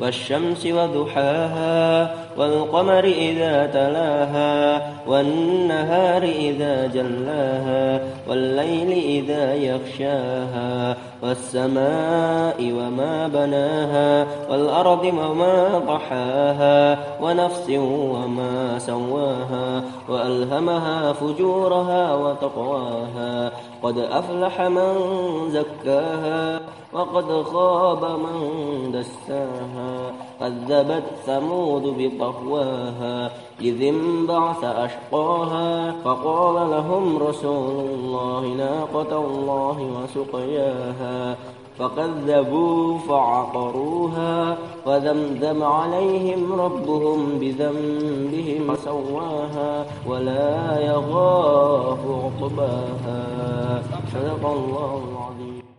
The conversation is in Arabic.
والشمس وضحاها والقمر إذا تلاها والنهار إذا جلاها والليل إذا يغشاها والسماء وما بناها والأرض وما طحاها ونفس وما سواها وألهمها فجورها وتقواها قد أفلح من زكاها وقد خاب من دساها. كذبت ثمود بطهواها إذ انبعث أشقاها فقال لهم رسول الله ناقة الله وسقياها فكذبوا فعقروها فذمذم عليهم ربهم بذنبهم فسواها ولا يخاف عقباها. صدق الله العظيم.